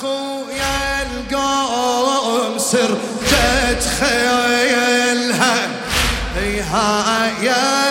خويا القوم سرجت خيلها ها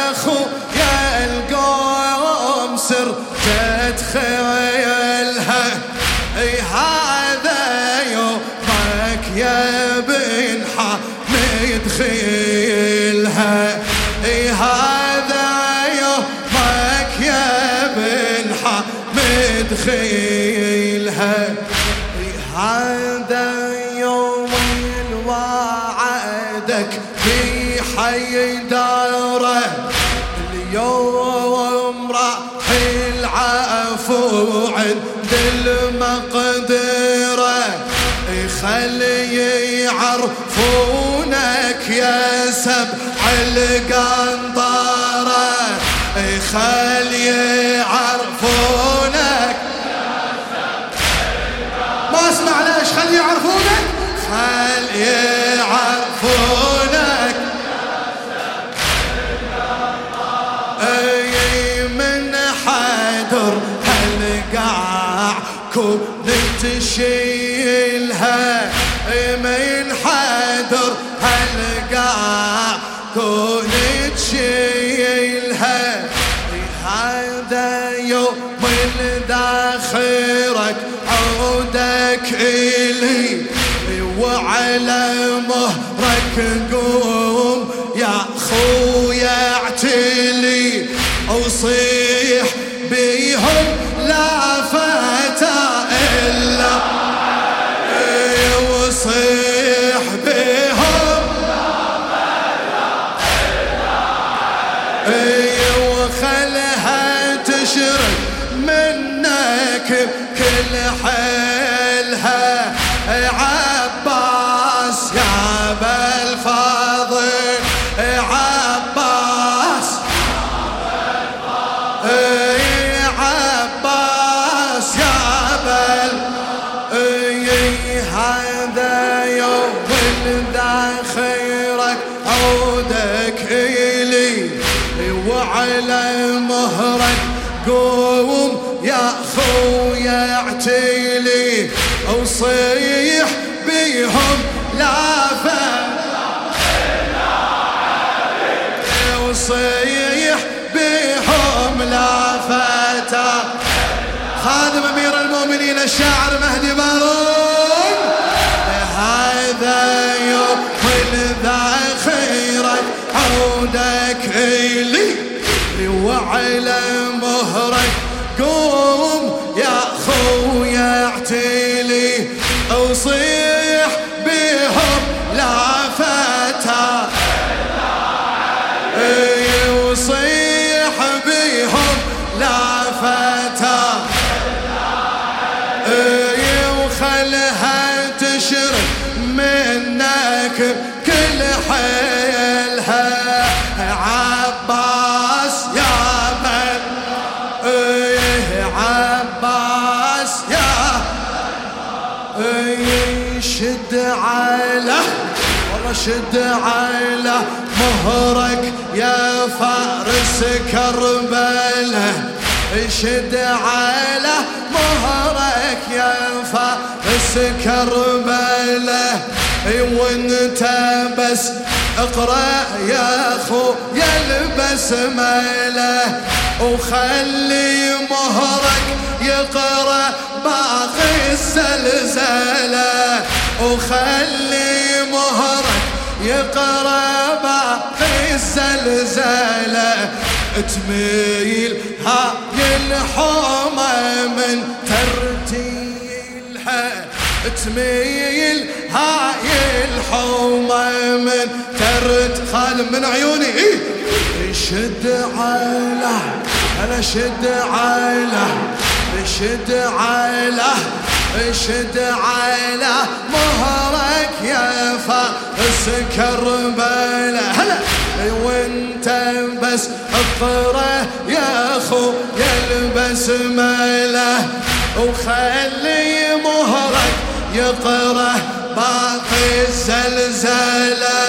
وعدك في حي داره اليوم راح العفو عند المقدرة. خلي يعرفونك يا سبع القنطرة. خلي هالقاع كنت تشيلها من حدر هالقاع كنت تشيلها هذا يوم داخرك عودك إلي. وعلى مهرك قوم يا خويا اعتلي. وصيح بيهم لا فتى كل حيلها وصيح بيهم لا وصيح بيهم لا فتى. خادم أمير المؤمنين الشاعر مهدي مارون هذا يوم ذا خيرك عودك إلي. وعلى مهرك قوم عباس يا من؟ إيه عباس يا إيه شد على والله شد على مهرك يا فارس كربلة. شد على مهرك يا فارس كربلة. وانت بس اقرأ يا أخو يا البسملة وخلي مهرك يقرأ باقي الزلزلة. وخلي مهرك يقرأ باقي الزلزلة. تميل هاي الحومة من ترتيلها تميل هاي الحومة من ترت خالم من عيوني. إيه؟ شد عيله أنا شد عيله شد عيله شد عيله مهرك يا فارس كربله هلا! وانت بس اقرا يا أخو يا البسمله وخلي مهرك يقره باقي الزلزلة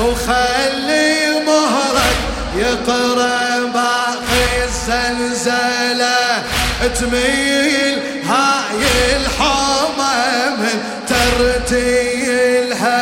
وخلي مهرك يقره باقي الزلزلة. تميل هاي الحومة من ترتيلها.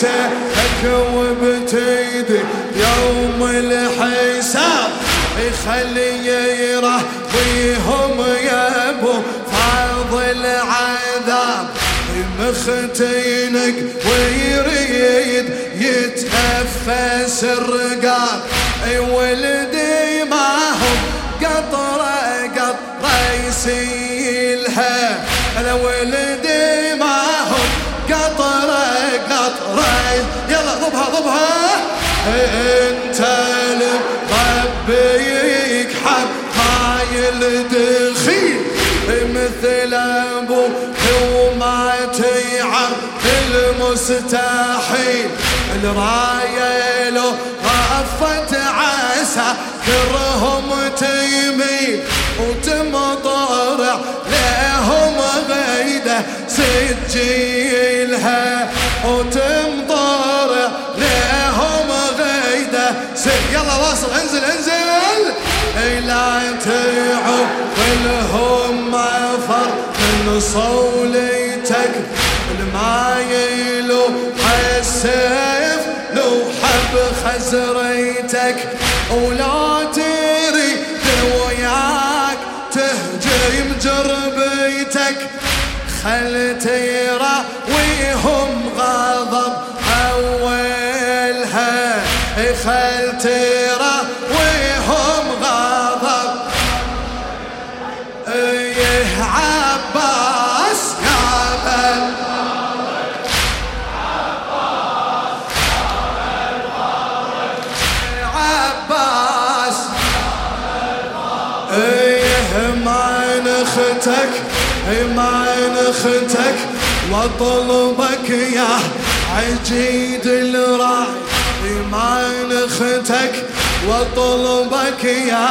سيفك وبتيدي يوم الحساب. يخلي يرهويهم يا أبو فاضل عذاب. مختينك ويريد يتنفس الرقاب. ولدي ما هو قطره قطره يسيلها أنا ولدي انت لربيك حب هاي الدخيل مثل أبو وما تعرف المستحيل الراية لو غفت عسى كرهم تيمين وتمطر لهم غيدة سجيلها وتمطر صوليتك المايل السيف لو حب خزريتك ولا تريد وياك تهجم جربيتك خل تيرى ويهم غضب أولها خل تيرى ويهم غضب. إيه عباس ما نختك واطلبك يا عجيد الرأي. ما نختك واطلبك يا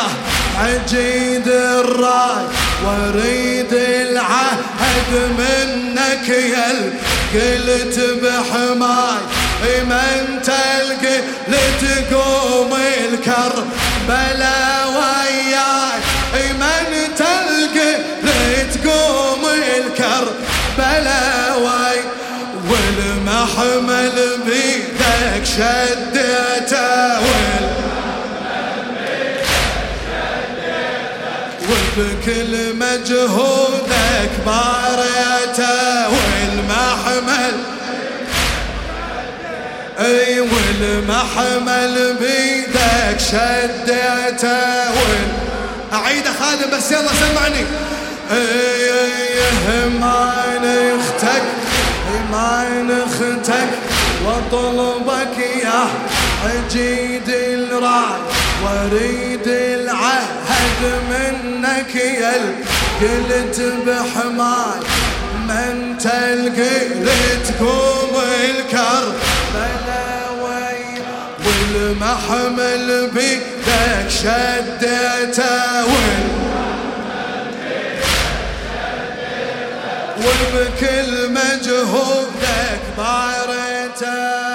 عجيد الرأي. وأريد العهد منك يا قلت بحماي. من تلقي لتقوم الكربلا وياي بيدك وال وبكل مجهودك باريته والمحمل. أي والمحمل بيدك شديته أعيد خالد بس يلا سمعني. أي أي ما نختك ما نختك. واطلبك يا عجيد الرأي وأريد العهد منك يا قلت بحماي. من تلقي لتقوم الكر بلا والمحمل بيدك شدته وال وبكل مجهودك بارته